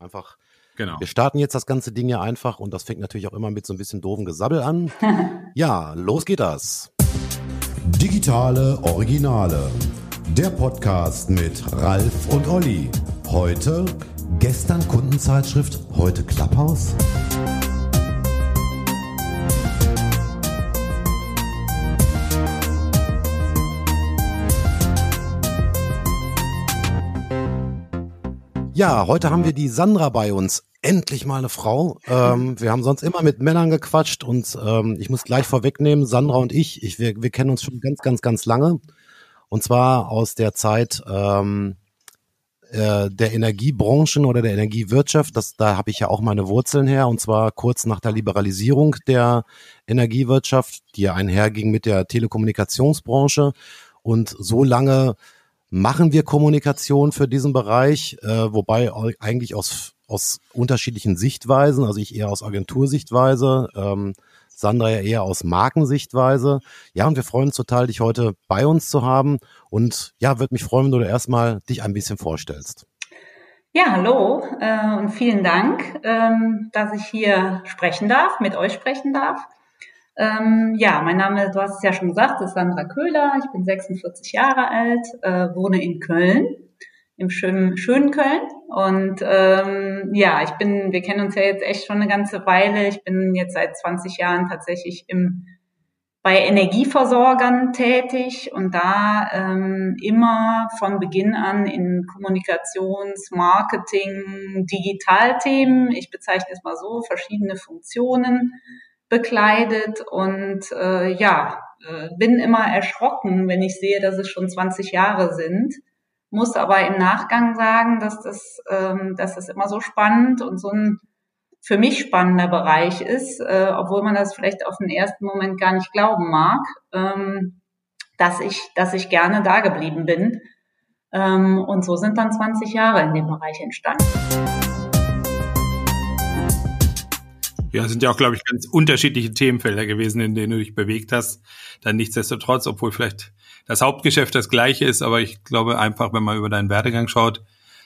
Einfach. Genau. Wir starten jetzt das ganze Ding ja einfach und das fängt natürlich auch immer mit so ein bisschen doofen Gesabbel an. ja, los geht das. Digitale Originale. Der Podcast mit Ralf und Olli. Heute gestern Kundenzeitschrift, heute Klapphaus. Ja, heute haben wir die Sandra bei uns. Endlich mal eine Frau. Ähm, wir haben sonst immer mit Männern gequatscht und ähm, ich muss gleich vorwegnehmen, Sandra und ich, ich wir, wir kennen uns schon ganz, ganz, ganz lange. Und zwar aus der Zeit ähm, äh, der Energiebranchen oder der Energiewirtschaft. Das, da habe ich ja auch meine Wurzeln her. Und zwar kurz nach der Liberalisierung der Energiewirtschaft, die ja einherging mit der Telekommunikationsbranche. Und so lange machen wir Kommunikation für diesen Bereich, äh, wobei eigentlich aus, aus unterschiedlichen Sichtweisen, also ich eher aus Agentursichtweise, ähm, Sandra ja eher aus Markensichtweise. Ja, und wir freuen uns total, dich heute bei uns zu haben. Und ja, würde mich freuen, wenn du erstmal dich ein bisschen vorstellst. Ja, hallo äh, und vielen Dank, ähm, dass ich hier sprechen darf, mit euch sprechen darf. Ähm, ja, mein Name, du hast es ja schon gesagt, ist Sandra Köhler. Ich bin 46 Jahre alt, äh, wohne in Köln, im schönen, schönen Köln. Und ähm, ja, ich bin, wir kennen uns ja jetzt echt schon eine ganze Weile. Ich bin jetzt seit 20 Jahren tatsächlich im bei Energieversorgern tätig und da ähm, immer von Beginn an in Kommunikations-, Marketing-, Digitalthemen. Ich bezeichne es mal so, verschiedene Funktionen bekleidet und äh, ja, äh, bin immer erschrocken, wenn ich sehe, dass es schon 20 Jahre sind. Muss aber im Nachgang sagen, dass das, ähm, dass das immer so spannend und so ein für mich spannender Bereich ist, äh, obwohl man das vielleicht auf den ersten Moment gar nicht glauben mag, ähm, dass ich, dass ich gerne da geblieben bin. Ähm, und so sind dann 20 Jahre in dem Bereich entstanden. Ja, sind ja auch, glaube ich, ganz unterschiedliche Themenfelder gewesen, in denen du dich bewegt hast. Dann nichtsdestotrotz, obwohl vielleicht das Hauptgeschäft das gleiche ist, aber ich glaube einfach, wenn man über deinen Werdegang schaut,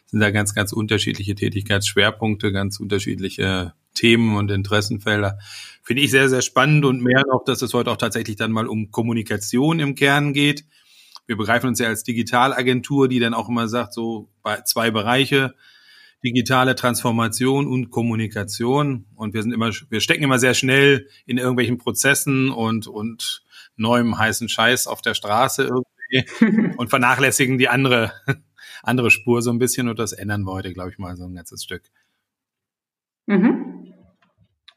sind da ganz, ganz unterschiedliche Tätigkeitsschwerpunkte, ganz unterschiedliche Themen und Interessenfelder. Finde ich sehr, sehr spannend und mehr noch, dass es heute auch tatsächlich dann mal um Kommunikation im Kern geht. Wir begreifen uns ja als Digitalagentur, die dann auch immer sagt, so zwei Bereiche, digitale Transformation und Kommunikation. Und wir sind immer, wir stecken immer sehr schnell in irgendwelchen Prozessen und, und neuem heißen Scheiß auf der Straße irgendwie und vernachlässigen die andere, andere Spur so ein bisschen und das ändern wir heute, glaube ich, mal so ein ganzes Stück. Mhm.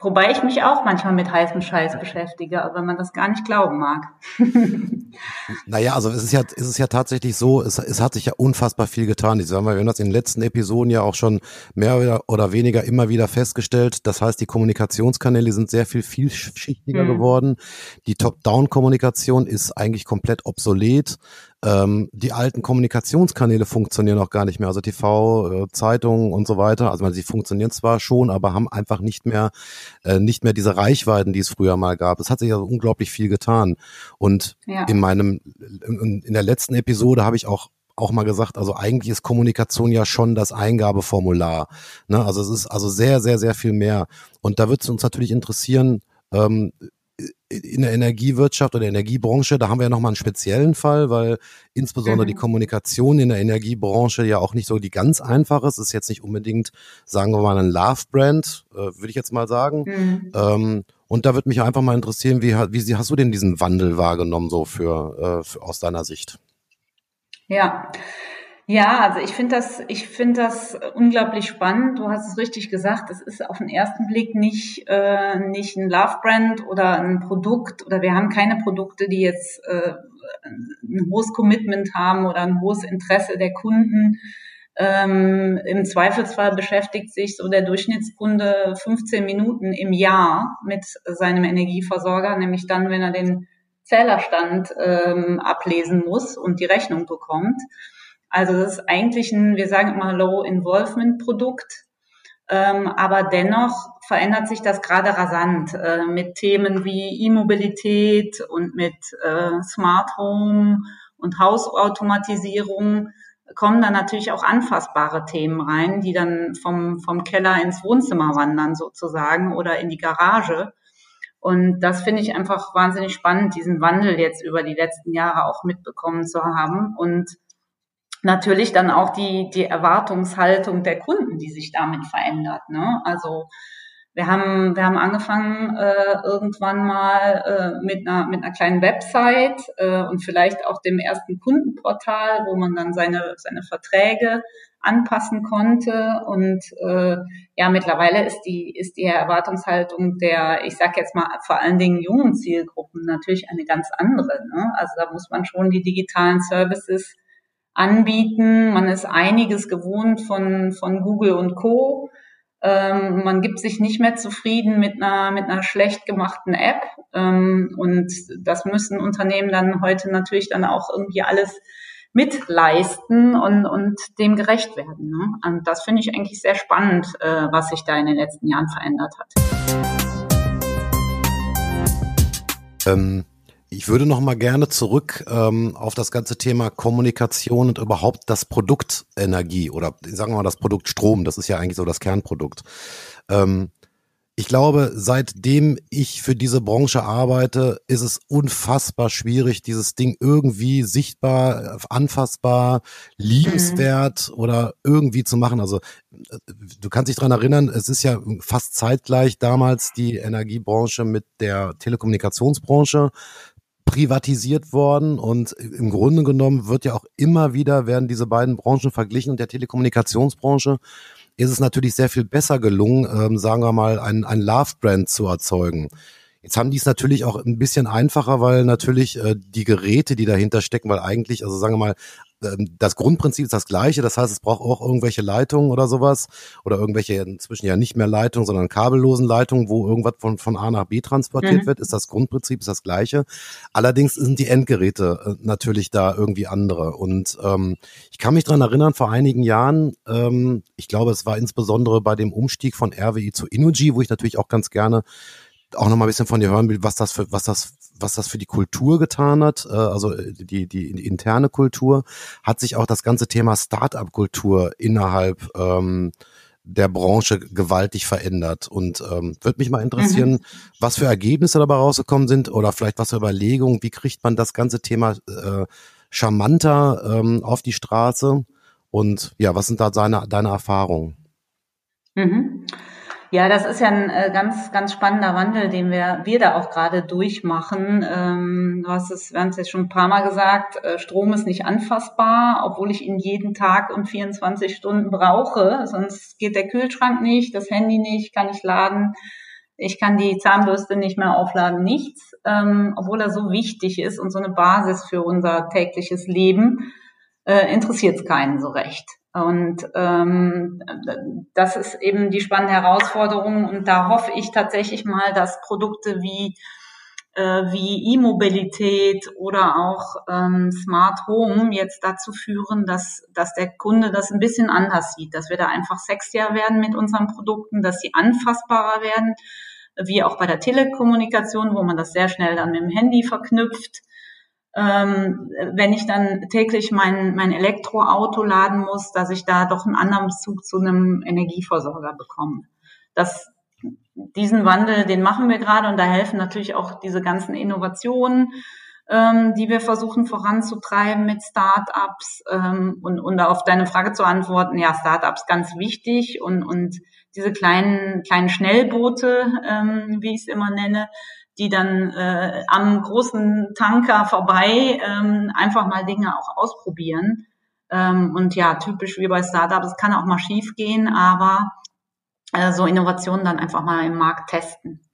Wobei ich mich auch manchmal mit heißem Scheiß beschäftige, aber man das gar nicht glauben mag. naja, also es ist ja, es ist ja tatsächlich so, es, es hat sich ja unfassbar viel getan. Ich sag mal, wir haben das in den letzten Episoden ja auch schon mehr oder weniger immer wieder festgestellt. Das heißt, die Kommunikationskanäle sind sehr viel vielschichtiger mhm. geworden. Die Top-Down-Kommunikation ist eigentlich komplett obsolet. Ähm, die alten Kommunikationskanäle funktionieren auch gar nicht mehr, also TV, äh, Zeitungen und so weiter. Also sie funktionieren zwar schon, aber haben einfach nicht mehr äh, nicht mehr diese Reichweiten, die es früher mal gab. Es hat sich also unglaublich viel getan. Und ja. in meinem in, in der letzten Episode habe ich auch auch mal gesagt, also eigentlich ist Kommunikation ja schon das Eingabeformular. Ne? Also es ist also sehr, sehr, sehr viel mehr. Und da wird es uns natürlich interessieren, ähm, in der Energiewirtschaft oder Energiebranche, da haben wir ja nochmal einen speziellen Fall, weil insbesondere mhm. die Kommunikation in der Energiebranche ja auch nicht so die ganz einfache ist. Ist jetzt nicht unbedingt, sagen wir mal, ein Love-Brand, äh, würde ich jetzt mal sagen. Mhm. Ähm, und da würde mich einfach mal interessieren, wie, wie hast du denn diesen Wandel wahrgenommen, so für, äh, für aus deiner Sicht? Ja, ja, also ich finde das, ich finde das unglaublich spannend. Du hast es richtig gesagt. Es ist auf den ersten Blick nicht äh, nicht ein Love Brand oder ein Produkt oder wir haben keine Produkte, die jetzt äh, ein hohes Commitment haben oder ein hohes Interesse der Kunden. Ähm, Im Zweifelsfall beschäftigt sich so der Durchschnittskunde 15 Minuten im Jahr mit seinem Energieversorger, nämlich dann, wenn er den Zählerstand ähm, ablesen muss und die Rechnung bekommt. Also das ist eigentlich ein, wir sagen immer Low-Involvement-Produkt, ähm, aber dennoch verändert sich das gerade rasant äh, mit Themen wie E-Mobilität und mit äh, Smart Home und Hausautomatisierung. kommen dann natürlich auch anfassbare Themen rein, die dann vom, vom Keller ins Wohnzimmer wandern sozusagen oder in die Garage. Und das finde ich einfach wahnsinnig spannend, diesen Wandel jetzt über die letzten Jahre auch mitbekommen zu haben und natürlich dann auch die, die Erwartungshaltung der Kunden, die sich damit verändert. Ne? Also wir haben, wir haben angefangen äh, irgendwann mal äh, mit, einer, mit einer kleinen Website äh, und vielleicht auch dem ersten Kundenportal, wo man dann seine, seine Verträge anpassen konnte. Und äh, ja, mittlerweile ist die, ist die Erwartungshaltung der, ich sage jetzt mal vor allen Dingen jungen Zielgruppen natürlich eine ganz andere. Ne? Also da muss man schon die digitalen Services anbieten. Man ist einiges gewohnt von, von Google und Co. Ähm, man gibt sich nicht mehr zufrieden mit einer, mit einer schlecht gemachten App. Ähm, und das müssen Unternehmen dann heute natürlich dann auch irgendwie alles mitleisten und, und dem gerecht werden. Ne? Und das finde ich eigentlich sehr spannend, äh, was sich da in den letzten Jahren verändert hat. Ähm ich würde noch mal gerne zurück ähm, auf das ganze Thema Kommunikation und überhaupt das Produkt Energie oder sagen wir mal das Produkt Strom. Das ist ja eigentlich so das Kernprodukt. Ähm, ich glaube, seitdem ich für diese Branche arbeite, ist es unfassbar schwierig, dieses Ding irgendwie sichtbar, anfassbar, liebenswert mhm. oder irgendwie zu machen. Also du kannst dich dran erinnern, es ist ja fast zeitgleich damals die Energiebranche mit der Telekommunikationsbranche privatisiert worden und im Grunde genommen wird ja auch immer wieder werden diese beiden Branchen verglichen und der Telekommunikationsbranche ist es natürlich sehr viel besser gelungen, ähm, sagen wir mal, ein, ein Love-Brand zu erzeugen. Jetzt haben die es natürlich auch ein bisschen einfacher, weil natürlich äh, die Geräte, die dahinter stecken, weil eigentlich, also sagen wir mal, das Grundprinzip ist das gleiche. Das heißt, es braucht auch irgendwelche Leitungen oder sowas oder irgendwelche inzwischen ja nicht mehr Leitungen, sondern kabellosen Leitungen, wo irgendwas von, von A nach B transportiert mhm. wird. Ist das Grundprinzip ist das gleiche. Allerdings sind die Endgeräte äh, natürlich da irgendwie andere. Und ähm, ich kann mich dran erinnern, vor einigen Jahren, ähm, ich glaube, es war insbesondere bei dem Umstieg von RWI zu Inuji, wo ich natürlich auch ganz gerne auch noch mal ein bisschen von dir hören will, was das für, was das, was das für die Kultur getan hat, äh, also äh, die, die, interne Kultur, hat sich auch das ganze Thema Start-up-Kultur innerhalb ähm, der Branche gewaltig verändert. Und ähm, würde mich mal interessieren, mhm. was für Ergebnisse dabei rausgekommen sind oder vielleicht was für Überlegungen, wie kriegt man das ganze Thema äh, charmanter ähm, auf die Straße? Und ja, was sind da deine, deine Erfahrungen? Mhm. Ja, das ist ja ein äh, ganz, ganz spannender Wandel, den wir, wir da auch gerade durchmachen. Ähm, du hast es, wir haben es jetzt schon ein paar Mal gesagt, äh, Strom ist nicht anfassbar, obwohl ich ihn jeden Tag und 24 Stunden brauche. Sonst geht der Kühlschrank nicht, das Handy nicht, kann ich laden. Ich kann die Zahnbürste nicht mehr aufladen, nichts, ähm, obwohl er so wichtig ist und so eine Basis für unser tägliches Leben, äh, interessiert es keinen so recht. Und ähm, das ist eben die spannende Herausforderung. Und da hoffe ich tatsächlich mal, dass Produkte wie äh, wie E-Mobilität oder auch ähm, Smart Home jetzt dazu führen, dass, dass der Kunde das ein bisschen anders sieht, dass wir da einfach sexier werden mit unseren Produkten, dass sie anfassbarer werden, wie auch bei der Telekommunikation, wo man das sehr schnell dann mit dem Handy verknüpft ähm, wenn ich dann täglich mein, mein Elektroauto laden muss, dass ich da doch einen anderen Bezug zu einem Energieversorger bekomme. Das, diesen Wandel, den machen wir gerade und da helfen natürlich auch diese ganzen Innovationen, ähm, die wir versuchen voranzutreiben mit Startups ähm, und, und auf deine Frage zu antworten, ja, Startups ganz wichtig und, und diese kleinen, kleinen Schnellboote, ähm, wie ich es immer nenne, die dann äh, am großen Tanker vorbei ähm, einfach mal Dinge auch ausprobieren. Ähm, und ja, typisch wie bei Startups, es kann auch mal schief gehen, aber äh, so Innovationen dann einfach mal im Markt testen.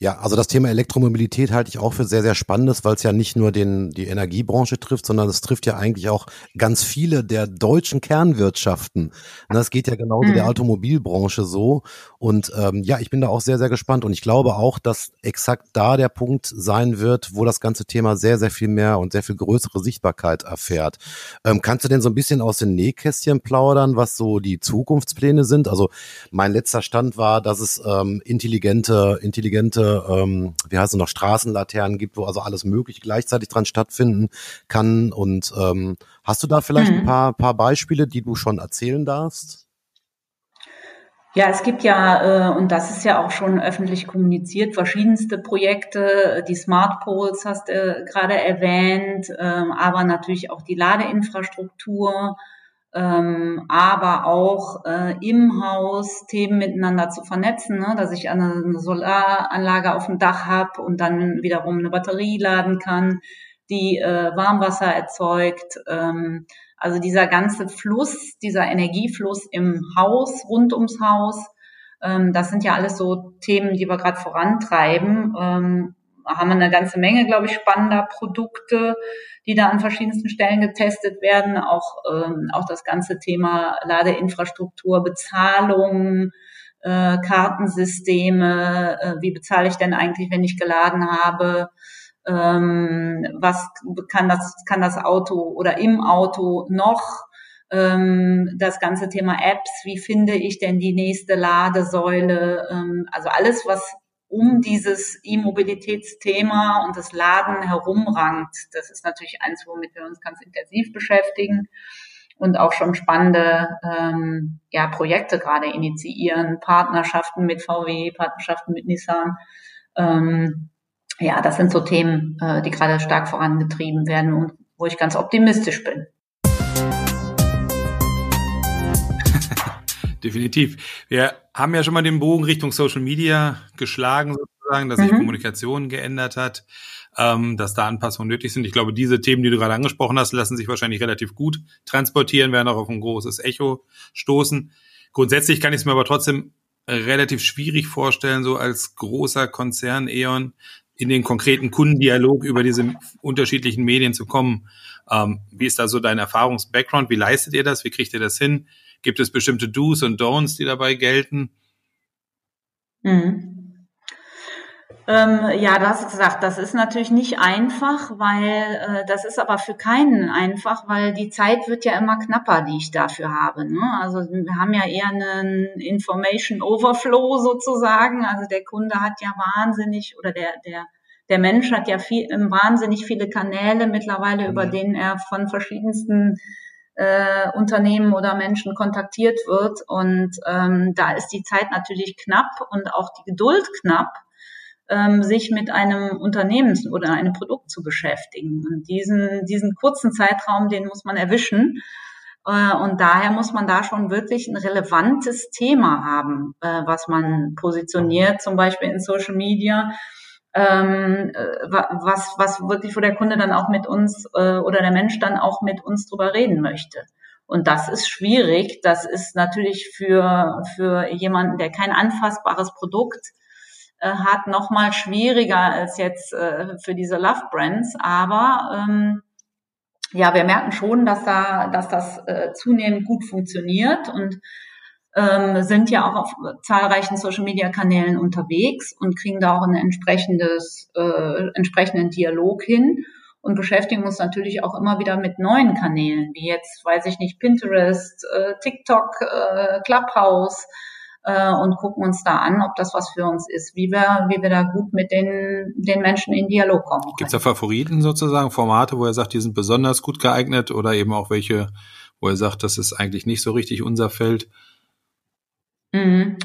Ja, also das Thema Elektromobilität halte ich auch für sehr, sehr spannendes, weil es ja nicht nur den, die Energiebranche trifft, sondern es trifft ja eigentlich auch ganz viele der deutschen Kernwirtschaften. Das geht ja genauso mhm. der Automobilbranche so. Und ähm, ja, ich bin da auch sehr, sehr gespannt. Und ich glaube auch, dass exakt da der Punkt sein wird, wo das ganze Thema sehr, sehr viel mehr und sehr viel größere Sichtbarkeit erfährt. Ähm, kannst du denn so ein bisschen aus den Nähkästchen plaudern, was so die Zukunftspläne sind? Also mein letzter Stand war, dass es ähm, intelligente, intelligente ähm, wie heißt es noch, Straßenlaternen gibt, wo also alles mögliche gleichzeitig dran stattfinden kann. Und ähm, hast du da vielleicht mhm. ein paar, paar Beispiele, die du schon erzählen darfst? Ja, es gibt ja, äh, und das ist ja auch schon öffentlich kommuniziert, verschiedenste Projekte. Die Smart Poles hast du äh, gerade erwähnt, äh, aber natürlich auch die Ladeinfrastruktur, ähm, aber auch äh, im Haus Themen miteinander zu vernetzen, ne? dass ich eine, Solaranlage auf dem Dach habe und dann wiederum eine Batterie laden kann, die äh, Warmwasser erzeugt. Ähm, also dieser ganze Fluss, dieser Energiefluss im Haus, rund ums Haus, ähm, das sind ja alles so Themen, die wir gerade vorantreiben. Ähm, haben wir eine ganze Menge, glaube ich, spannender Produkte, die da an verschiedensten Stellen getestet werden. Auch, ähm, auch das ganze Thema Ladeinfrastruktur, Bezahlung, äh, Kartensysteme, äh, wie bezahle ich denn eigentlich, wenn ich geladen habe? Ähm, was kann das, kann das Auto oder im Auto noch? Ähm, das ganze Thema Apps, wie finde ich denn die nächste Ladesäule? Ähm, also alles, was um dieses E-Mobilitätsthema und das Laden herumrankt. Das ist natürlich eins, womit wir uns ganz intensiv beschäftigen und auch schon spannende ähm, ja, Projekte gerade initiieren, Partnerschaften mit VW, Partnerschaften mit Nissan. Ähm, ja, das sind so Themen, äh, die gerade stark vorangetrieben werden und wo ich ganz optimistisch bin. Definitiv. Wir haben ja schon mal den Bogen Richtung Social Media geschlagen, sozusagen, dass sich mhm. Kommunikation geändert hat, ähm, dass da Anpassungen nötig sind. Ich glaube, diese Themen, die du gerade angesprochen hast, lassen sich wahrscheinlich relativ gut transportieren, werden auch auf ein großes Echo stoßen. Grundsätzlich kann ich es mir aber trotzdem relativ schwierig vorstellen, so als großer Konzern E.ON in den konkreten Kundendialog über diese unterschiedlichen Medien zu kommen. Ähm, wie ist da so dein Erfahrungs-Background? Wie leistet ihr das? Wie kriegt ihr das hin? Gibt es bestimmte Do's und Don'ts, die dabei gelten? Mhm. Ähm, ja, du hast gesagt, das ist natürlich nicht einfach, weil äh, das ist aber für keinen einfach, weil die Zeit wird ja immer knapper, die ich dafür habe. Ne? Also wir haben ja eher einen Information Overflow sozusagen. Also der Kunde hat ja wahnsinnig oder der der der Mensch hat ja viel, wahnsinnig viele Kanäle mittlerweile, über mhm. denen er von verschiedensten äh, Unternehmen oder Menschen kontaktiert wird. Und ähm, da ist die Zeit natürlich knapp und auch die Geduld knapp, ähm, sich mit einem Unternehmen oder einem Produkt zu beschäftigen. Und diesen, diesen kurzen Zeitraum, den muss man erwischen. Äh, und daher muss man da schon wirklich ein relevantes Thema haben, äh, was man positioniert, zum Beispiel in Social Media ähm, äh, was, was wirklich, wo der Kunde dann auch mit uns äh, oder der Mensch dann auch mit uns drüber reden möchte. Und das ist schwierig. Das ist natürlich für, für jemanden, der kein anfassbares Produkt äh, hat, noch mal schwieriger als jetzt äh, für diese Love Brands. Aber ähm, ja, wir merken schon, dass da, dass das äh, zunehmend gut funktioniert und ähm, sind ja auch auf zahlreichen Social-Media-Kanälen unterwegs und kriegen da auch einen entsprechendes, äh, entsprechenden Dialog hin und beschäftigen uns natürlich auch immer wieder mit neuen Kanälen, wie jetzt, weiß ich nicht, Pinterest, äh, TikTok, äh, Clubhouse äh, und gucken uns da an, ob das was für uns ist, wie wir, wie wir da gut mit den, den Menschen in Dialog kommen. Gibt es da Favoriten sozusagen, Formate, wo er sagt, die sind besonders gut geeignet oder eben auch welche, wo er sagt, das ist eigentlich nicht so richtig unser Feld? Mhm.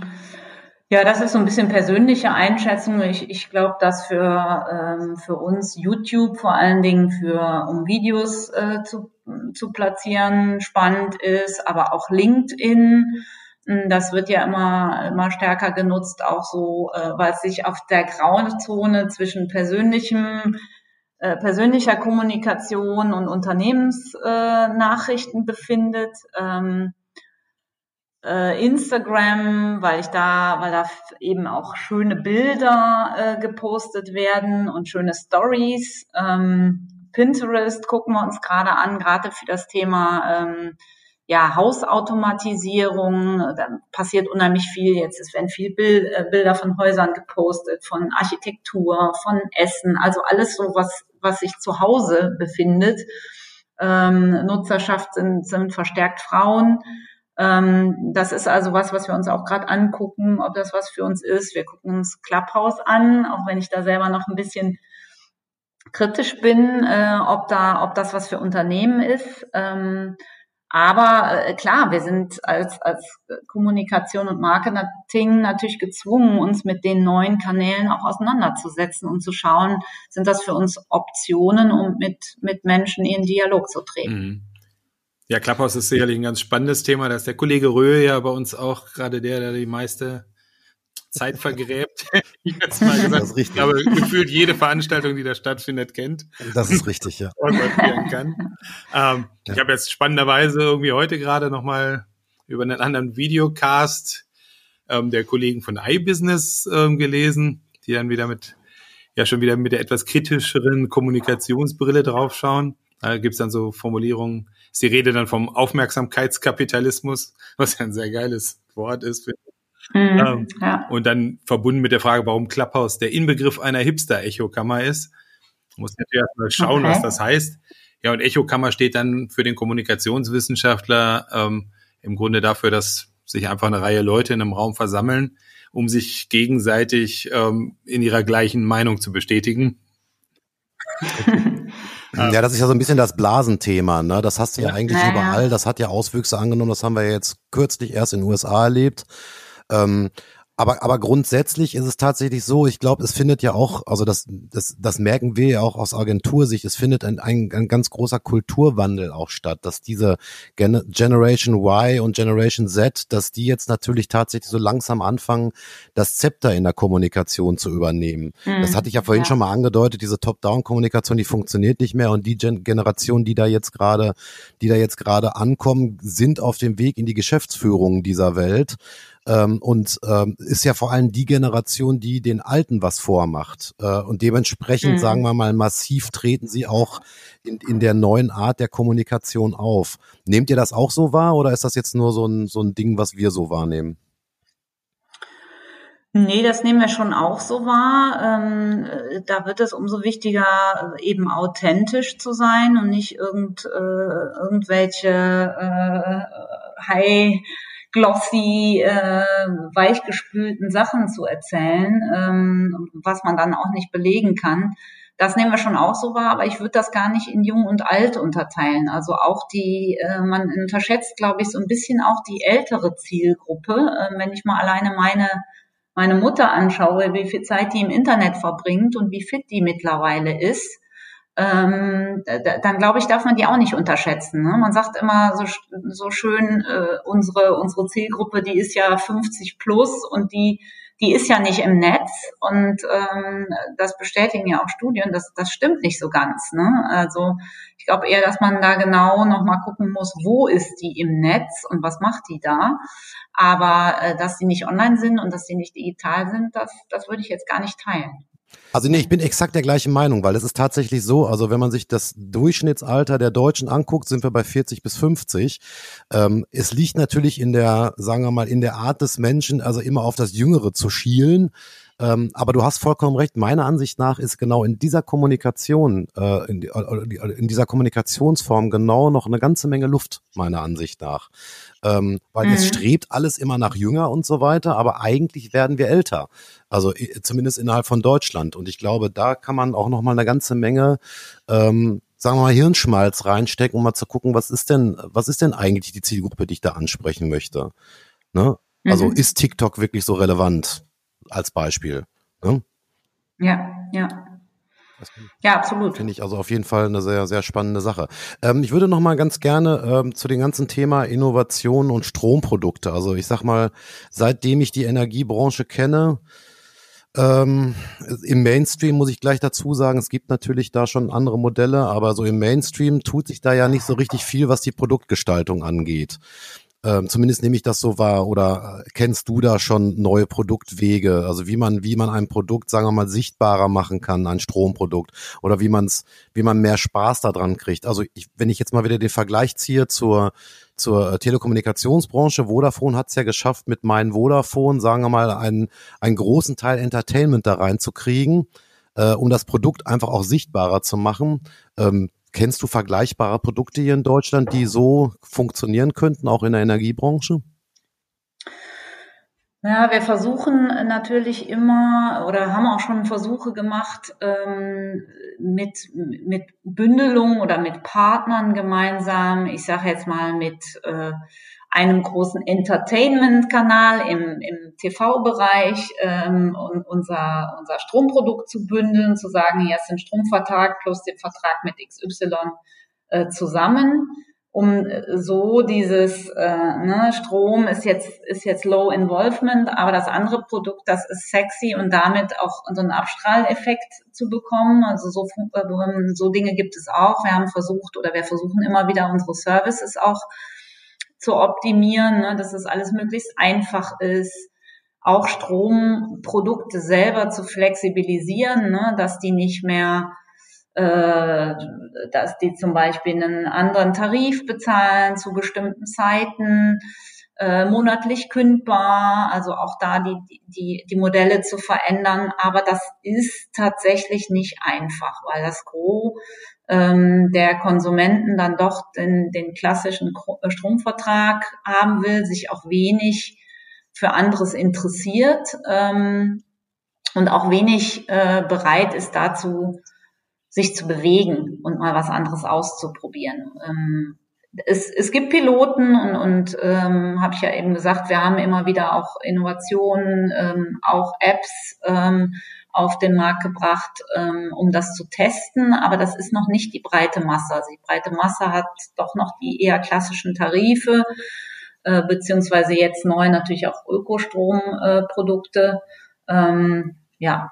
Ja, das ist so ein bisschen persönliche Einschätzung. Ich, ich glaube, dass für, ähm, für uns YouTube vor allen Dingen für, um Videos äh, zu, zu platzieren, spannend ist, aber auch LinkedIn. Hm, das wird ja immer, immer stärker genutzt, auch so, äh, weil es sich auf der grauen Zone zwischen persönlichem, äh, persönlicher Kommunikation und Unternehmensnachrichten äh, befindet. Ähm, äh, Instagram, weil ich da, weil da eben auch schöne Bilder äh, gepostet werden und schöne Stories. Ähm, Pinterest gucken wir uns gerade an, gerade für das Thema ähm, ja, Hausautomatisierung. Da passiert unheimlich viel jetzt. Es werden viel Bild, äh, Bilder von Häusern gepostet, von Architektur, von Essen, also alles so, was, was sich zu Hause befindet. Ähm, Nutzerschaft sind, sind verstärkt Frauen. Ähm, das ist also was, was wir uns auch gerade angucken, ob das was für uns ist. Wir gucken uns Clubhouse an, auch wenn ich da selber noch ein bisschen kritisch bin, äh, ob da, ob das was für Unternehmen ist. Ähm, aber äh, klar, wir sind als, als Kommunikation und Marketing natürlich gezwungen, uns mit den neuen Kanälen auch auseinanderzusetzen und zu schauen, sind das für uns Optionen, um mit, mit Menschen in Dialog zu treten. Mhm. Ja, Clubhouse ist sicherlich ein ganz spannendes Thema. Da ist der Kollege Röhe ja bei uns auch gerade der, der die meiste Zeit vergräbt. ich jetzt mal gesagt. Das ist richtig. Aber gefühlt jede Veranstaltung, die da stattfindet, kennt. Das ist richtig, ja. kann. Ähm, ja. Ich habe jetzt spannenderweise irgendwie heute gerade nochmal über einen anderen Videocast ähm, der Kollegen von iBusiness ähm, gelesen, die dann wieder mit, ja schon wieder mit der etwas kritischeren Kommunikationsbrille draufschauen. Da gibt's dann so Formulierungen, ist die Rede dann vom Aufmerksamkeitskapitalismus, was ja ein sehr geiles Wort ist, Mhm, ähm, ja. Und dann verbunden mit der Frage, warum Clubhouse der Inbegriff einer Hipster-Echokammer ist. Muss natürlich erstmal schauen, okay. was das heißt. Ja, und Echokammer steht dann für den Kommunikationswissenschaftler ähm, im Grunde dafür, dass sich einfach eine Reihe Leute in einem Raum versammeln, um sich gegenseitig ähm, in ihrer gleichen Meinung zu bestätigen. Ja, das ist ja so ein bisschen das Blasenthema, ne? Das hast du ja, ja eigentlich naja. überall. Das hat ja Auswüchse angenommen. Das haben wir jetzt kürzlich erst in den USA erlebt. Ähm, aber, aber grundsätzlich ist es tatsächlich so, ich glaube, es findet ja auch, also das, das, das merken wir ja auch aus Agentursicht, es findet ein, ein, ein ganz großer Kulturwandel auch statt, dass diese Gen Generation Y und Generation Z, dass die jetzt natürlich tatsächlich so langsam anfangen, das Zepter in der Kommunikation zu übernehmen. Mhm. Das hatte ich ja vorhin ja. schon mal angedeutet, diese Top-Down-Kommunikation, die funktioniert nicht mehr und die Gen Generation, die da jetzt gerade, die da jetzt gerade ankommen, sind auf dem Weg in die Geschäftsführung dieser Welt ähm, und ähm, ist ja vor allem die Generation, die den Alten was vormacht. Äh, und dementsprechend, mhm. sagen wir mal, massiv treten sie auch in, in der neuen Art der Kommunikation auf. Nehmt ihr das auch so wahr oder ist das jetzt nur so ein, so ein Ding, was wir so wahrnehmen? Nee, das nehmen wir schon auch so wahr. Ähm, da wird es umso wichtiger, eben authentisch zu sein und nicht irgend, äh, irgendwelche äh, High glossy, äh, weichgespülten Sachen zu erzählen, ähm, was man dann auch nicht belegen kann. Das nehmen wir schon auch so wahr, aber ich würde das gar nicht in jung und alt unterteilen. Also auch die, äh, man unterschätzt, glaube ich, so ein bisschen auch die ältere Zielgruppe. Äh, wenn ich mal alleine meine meine Mutter anschaue, wie viel Zeit die im Internet verbringt und wie fit die mittlerweile ist, ähm, dann glaube ich, darf man die auch nicht unterschätzen. Ne? Man sagt immer so, so schön, äh, unsere, unsere Zielgruppe, die ist ja 50 plus und die, die ist ja nicht im Netz und ähm, das bestätigen ja auch Studien, das, das stimmt nicht so ganz. Ne? Also ich glaube eher, dass man da genau nochmal gucken muss, wo ist die im Netz und was macht die da. Aber äh, dass sie nicht online sind und dass sie nicht digital sind, das, das würde ich jetzt gar nicht teilen. Also nee, ich bin exakt der gleichen Meinung, weil es ist tatsächlich so, also wenn man sich das Durchschnittsalter der Deutschen anguckt, sind wir bei 40 bis 50. Ähm, es liegt natürlich in der, sagen wir mal, in der Art des Menschen, also immer auf das Jüngere zu schielen. Ähm, aber du hast vollkommen recht. Meiner Ansicht nach ist genau in dieser Kommunikation, äh, in, in, dieser Kommunikationsform genau noch eine ganze Menge Luft, meiner Ansicht nach. Ähm, weil mhm. es strebt alles immer nach jünger und so weiter, aber eigentlich werden wir älter. Also zumindest innerhalb von Deutschland. Und ich glaube, da kann man auch noch mal eine ganze Menge ähm, sagen wir mal, Hirnschmalz reinstecken, um mal zu gucken, was ist denn, was ist denn eigentlich die Zielgruppe, die ich da ansprechen möchte? Ne? Also mhm. ist TikTok wirklich so relevant? Als Beispiel. Ne? Ja, ja. Ja, absolut. Finde ich also auf jeden Fall eine sehr, sehr spannende Sache. Ähm, ich würde noch mal ganz gerne ähm, zu dem ganzen Thema Innovation und Stromprodukte. Also ich sag mal, seitdem ich die Energiebranche kenne, ähm, Im Mainstream muss ich gleich dazu sagen, es gibt natürlich da schon andere Modelle, aber so im Mainstream tut sich da ja nicht so richtig viel, was die Produktgestaltung angeht. Ähm, zumindest nehme ich das so wahr. Oder äh, kennst du da schon neue Produktwege? Also wie man, wie man ein Produkt, sagen wir mal, sichtbarer machen kann, ein Stromprodukt. Oder wie man es, wie man mehr Spaß daran kriegt. Also ich, wenn ich jetzt mal wieder den Vergleich ziehe zur, zur äh, Telekommunikationsbranche. Vodafone hat es ja geschafft, mit meinem Vodafone, sagen wir mal, einen, einen großen Teil Entertainment da reinzukriegen, äh, um das Produkt einfach auch sichtbarer zu machen. Ähm, kennst du vergleichbare Produkte hier in Deutschland, die so funktionieren könnten, auch in der Energiebranche? Ja, wir versuchen natürlich immer oder haben auch schon Versuche gemacht, ähm, mit, mit Bündelung oder mit Partnern gemeinsam, ich sage jetzt mal mit äh, einem großen Entertainment-Kanal im, im TV-Bereich ähm, und unser, unser Stromprodukt zu bündeln, zu sagen, hier ist ein Stromvertrag plus den Vertrag mit XY äh, zusammen um äh, so dieses äh, ne, Strom ist jetzt ist jetzt Low Involvement, aber das andere Produkt, das ist sexy und damit auch so einen Abstrahleffekt zu bekommen. Also so äh, so Dinge gibt es auch. Wir haben versucht oder wir versuchen immer wieder unsere Services auch zu optimieren, ne, dass es alles möglichst einfach ist. Auch Stromprodukte selber zu flexibilisieren, ne, dass die nicht mehr äh, dass die zum Beispiel einen anderen Tarif bezahlen zu bestimmten Zeiten, äh, monatlich kündbar, also auch da die, die, die Modelle zu verändern. Aber das ist tatsächlich nicht einfach, weil das Gros ähm, der Konsumenten dann doch den, den klassischen Stromvertrag haben will, sich auch wenig für anderes interessiert ähm, und auch wenig äh, bereit ist dazu, sich zu bewegen und mal was anderes auszuprobieren. Ähm, es, es gibt Piloten und, und ähm, habe ich ja eben gesagt, wir haben immer wieder auch Innovationen, ähm, auch Apps ähm, auf den Markt gebracht, ähm, um das zu testen. Aber das ist noch nicht die breite Masse. Also die breite Masse hat doch noch die eher klassischen Tarife, äh, beziehungsweise jetzt neu natürlich auch Ökostromprodukte. Äh, ähm, ja,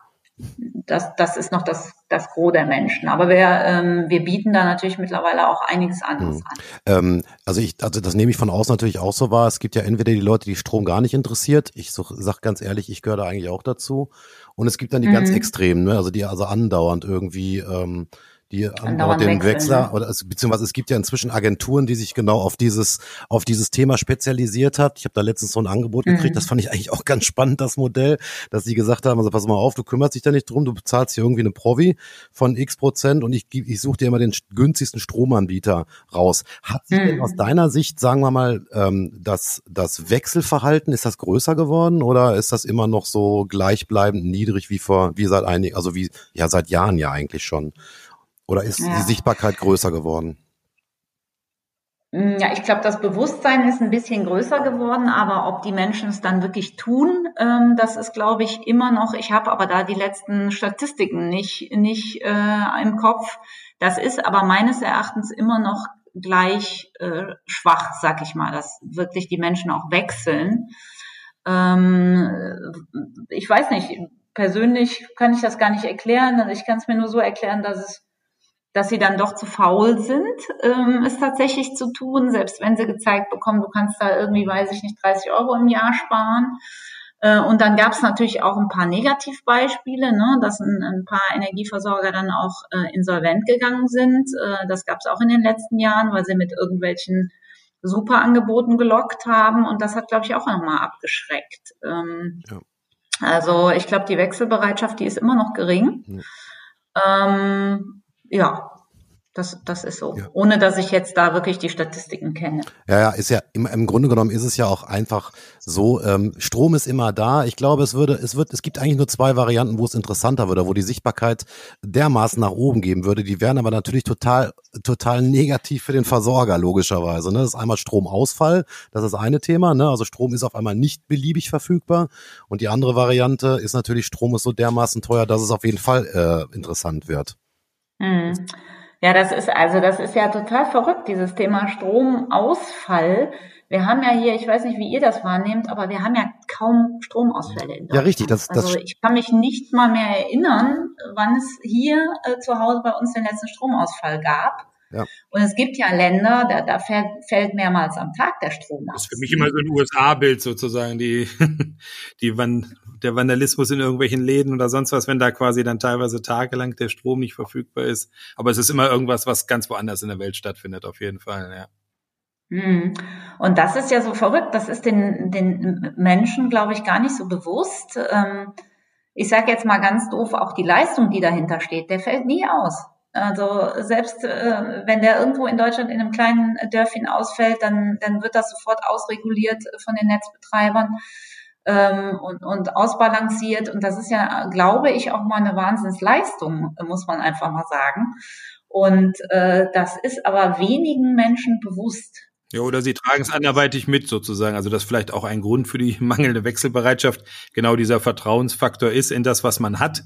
das, das ist noch das, das Gros der Menschen. Aber wir, ähm, wir bieten da natürlich mittlerweile auch einiges anderes hm. an. Ähm, also ich, also das nehme ich von außen natürlich auch so wahr. Es gibt ja entweder die Leute, die Strom gar nicht interessiert. Ich so, sag ganz ehrlich, ich gehöre da eigentlich auch dazu. Und es gibt dann die mhm. ganz extremen, ne? also die also andauernd irgendwie ähm, die andauernd den Wechsler, ne? oder es, beziehungsweise es gibt ja inzwischen Agenturen, die sich genau auf dieses, auf dieses Thema spezialisiert hat. Ich habe da letztens so ein Angebot mhm. gekriegt, das fand ich eigentlich auch ganz spannend, das Modell, dass sie gesagt haben, also pass mal auf, du kümmerst dich da nicht drum, du bezahlst hier irgendwie eine Provi von x Prozent und ich, ich suche dir immer den günstigsten Stromanbieter raus. Hat sich mhm. denn aus deiner Sicht, sagen wir mal, ähm, das, das Wechselverhalten, ist das größer geworden oder ist das immer noch so gleichbleibend niedrig wie vor, wie seit einigen, also wie, ja, seit Jahren ja eigentlich schon? Oder ist ja. die Sichtbarkeit größer geworden? Mm, ja, ich glaube, das Bewusstsein ist ein bisschen größer geworden, aber ob die Menschen es dann wirklich tun, ähm, das ist, glaube ich, immer noch. Ich habe aber da die letzten Statistiken nicht nicht äh, im Kopf. Das ist aber meines Erachtens immer noch gleich äh, schwach, sag ich mal, dass wirklich die Menschen auch wechseln. Ähm, ich weiß nicht. Persönlich kann ich das gar nicht erklären. Also ich kann es mir nur so erklären, dass es dass sie dann doch zu faul sind, ähm, es tatsächlich zu tun, selbst wenn sie gezeigt bekommen, du kannst da irgendwie, weiß ich nicht, 30 Euro im Jahr sparen. Äh, und dann gab es natürlich auch ein paar Negativbeispiele, ne, dass ein, ein paar Energieversorger dann auch äh, insolvent gegangen sind. Äh, das gab es auch in den letzten Jahren, weil sie mit irgendwelchen Superangeboten gelockt haben. Und das hat, glaube ich, auch nochmal abgeschreckt. Ähm, ja. Also ich glaube, die Wechselbereitschaft, die ist immer noch gering. Ja. Ähm, ja, das, das ist so. Ja. Ohne dass ich jetzt da wirklich die Statistiken kenne. Ja, ja, ist ja im, im Grunde genommen ist es ja auch einfach so, ähm, Strom ist immer da. Ich glaube, es würde, es wird, es gibt eigentlich nur zwei Varianten, wo es interessanter würde, wo die Sichtbarkeit dermaßen nach oben geben würde. Die wären aber natürlich total, total negativ für den Versorger, logischerweise. Ne? Das ist einmal Stromausfall, das ist das eine Thema, ne? Also Strom ist auf einmal nicht beliebig verfügbar. Und die andere Variante ist natürlich, Strom ist so dermaßen teuer, dass es auf jeden Fall äh, interessant wird. Hm. Ja, das ist also, das ist ja total verrückt, dieses Thema Stromausfall. Wir haben ja hier, ich weiß nicht, wie ihr das wahrnehmt, aber wir haben ja kaum Stromausfälle in Deutschland. Ja, richtig. Das, das also ich kann mich nicht mal mehr erinnern, wann es hier äh, zu Hause bei uns den letzten Stromausfall gab. Ja. Und es gibt ja Länder, da, da fällt, fällt mehrmals am Tag der Strom aus. Das ist für mich immer so ein USA-Bild sozusagen, die, die Van, der Vandalismus in irgendwelchen Läden oder sonst was, wenn da quasi dann teilweise tagelang der Strom nicht verfügbar ist. Aber es ist immer irgendwas, was ganz woanders in der Welt stattfindet, auf jeden Fall, ja. Hm. Und das ist ja so verrückt, das ist den, den Menschen, glaube ich, gar nicht so bewusst. Ähm, ich sage jetzt mal ganz doof, auch die Leistung, die dahinter steht, der fällt nie aus. Also selbst äh, wenn der irgendwo in Deutschland in einem kleinen Dörfchen ausfällt, dann, dann wird das sofort ausreguliert von den Netzbetreibern ähm, und, und ausbalanciert. Und das ist ja, glaube ich, auch mal eine Wahnsinnsleistung, muss man einfach mal sagen. Und äh, das ist aber wenigen Menschen bewusst. Ja, oder sie tragen es anderweitig mit sozusagen. Also das vielleicht auch ein Grund für die mangelnde Wechselbereitschaft genau dieser Vertrauensfaktor ist in das, was man hat.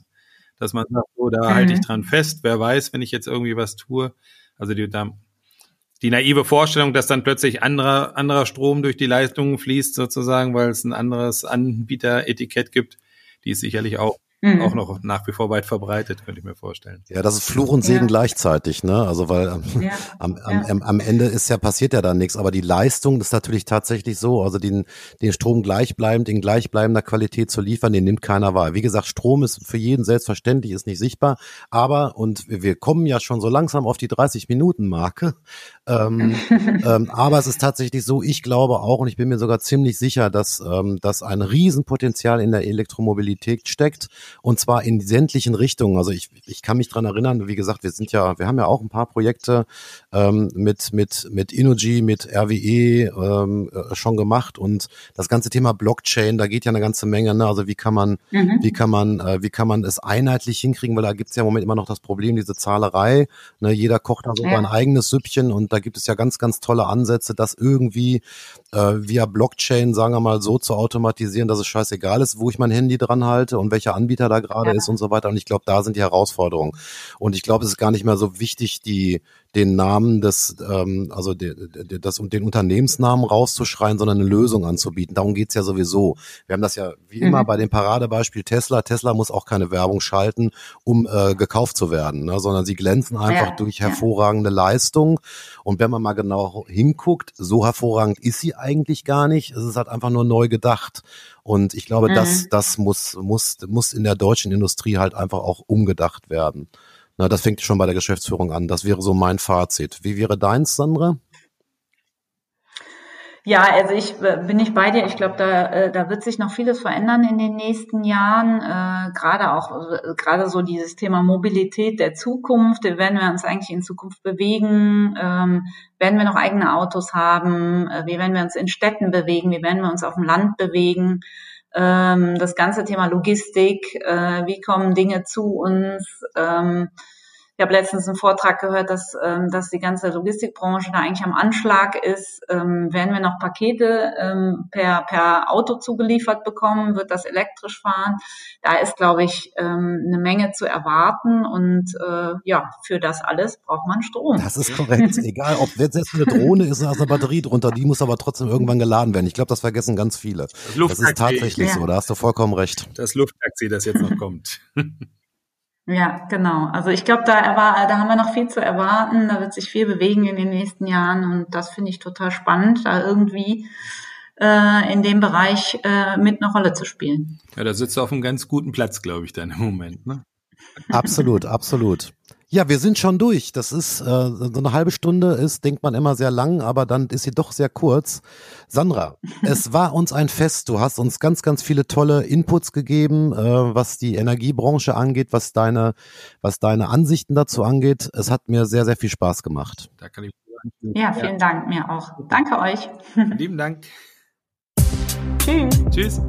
Dass man sagt, so, da mhm. halte ich dran fest. Wer weiß, wenn ich jetzt irgendwie was tue. Also die, da, die naive Vorstellung, dass dann plötzlich anderer, anderer Strom durch die Leistungen fließt sozusagen, weil es ein anderes Anbieteretikett gibt, die ist sicherlich auch mhm. auch noch nach wie vor weit verbreitet, könnte ich mir vorstellen. Ja, das ist Fluch und Segen ja. gleichzeitig, ne? Also weil ähm, ja. am, am, ja. am, Ende ist ja passiert ja dann nichts, aber die Leistung ist natürlich tatsächlich so, also den, den Strom gleichbleibend in gleichbleibender Qualität zu liefern, den nimmt keiner wahr. Wie gesagt, Strom ist für jeden selbstverständlich, ist nicht sichtbar, aber und wir kommen ja schon so langsam auf die 30 Minuten Marke. Ähm, ähm, aber es ist tatsächlich so, ich glaube auch und ich bin mir sogar ziemlich sicher, dass, ähm, dass ein Riesenpotenzial in der Elektromobilität steckt und zwar in sämtlichen Richtungen. Also ich, ich kann mich dran erinnern, wie gesagt, wir sind ja, wir haben ja auch ein paar Projekte ähm, mit mit mit Innogy, mit RWE ähm, äh, schon gemacht und das ganze Thema Blockchain, da geht ja eine ganze Menge. Ne? Also wie kann man mhm. wie kann man äh, wie kann man es einheitlich hinkriegen, weil da gibt es ja im Moment immer noch das Problem diese Zahlerei. Ne? Jeder kocht da so ja. ein eigenes Süppchen und da gibt es ja ganz ganz tolle Ansätze, das irgendwie äh, via Blockchain, sagen wir mal, so zu automatisieren, dass es scheißegal ist, wo ich mein Handy dran halte und welcher Anbieter da gerade ja. ist und so weiter. Und ich glaube, da sind die Herausforderungen. Und ich glaube, es ist gar nicht mehr so wichtig, die den Namen des, ähm, also de, de, das, den Unternehmensnamen rauszuschreien, sondern eine Lösung anzubieten. Darum geht's ja sowieso. Wir haben das ja wie mhm. immer bei dem Paradebeispiel Tesla. Tesla muss auch keine Werbung schalten, um äh, gekauft zu werden, ne? sondern sie glänzen einfach ja. durch hervorragende Leistung. Und wenn man mal genau hinguckt, so hervorragend ist sie eigentlich gar nicht. Es ist halt einfach nur neu gedacht. Und ich glaube, mhm. das, das muss, muss, muss in der deutschen Industrie halt einfach auch umgedacht werden. Na, das fängt schon bei der Geschäftsführung an. Das wäre so mein Fazit. Wie wäre deins, Sandra? Ja, also ich äh, bin nicht bei dir. Ich glaube, da, äh, da wird sich noch vieles verändern in den nächsten Jahren. Äh, gerade auch, äh, gerade so dieses Thema Mobilität der Zukunft. Werden wir uns eigentlich in Zukunft bewegen? Ähm, werden wir noch eigene Autos haben? Wie werden wir uns in Städten bewegen? Wie werden wir uns auf dem Land bewegen? Ähm, das ganze Thema Logistik. Äh, wie kommen Dinge zu uns? Ich habe letztens einen Vortrag gehört, dass, ähm, dass die ganze Logistikbranche da eigentlich am Anschlag ist. Ähm, werden wir noch Pakete ähm, per, per Auto zugeliefert bekommen? Wird das elektrisch fahren? Da ist, glaube ich, ähm, eine Menge zu erwarten. Und äh, ja, für das alles braucht man Strom. Das ist korrekt. Egal, ob selbst eine Drohne ist, da ist eine Batterie drunter, die muss aber trotzdem irgendwann geladen werden. Ich glaube, das vergessen ganz viele. Das, das ist tatsächlich ja. so, da hast du vollkommen recht. Das Lufttaxi, das jetzt noch kommt. Ja, genau. Also ich glaube, da, da haben wir noch viel zu erwarten. Da wird sich viel bewegen in den nächsten Jahren und das finde ich total spannend, da irgendwie äh, in dem Bereich äh, mit eine Rolle zu spielen. Ja, da sitzt du auf einem ganz guten Platz, glaube ich, dann im Moment. Ne? Absolut, absolut. Ja, wir sind schon durch. Das ist äh, so eine halbe Stunde ist, denkt man immer sehr lang, aber dann ist sie doch sehr kurz. Sandra, es war uns ein Fest. Du hast uns ganz, ganz viele tolle Inputs gegeben, äh, was die Energiebranche angeht, was deine, was deine Ansichten dazu angeht. Es hat mir sehr, sehr viel Spaß gemacht. Da kann ich ja, vielen Dank mir auch. Danke euch. Lieben Dank. Tschüss. Tschüss.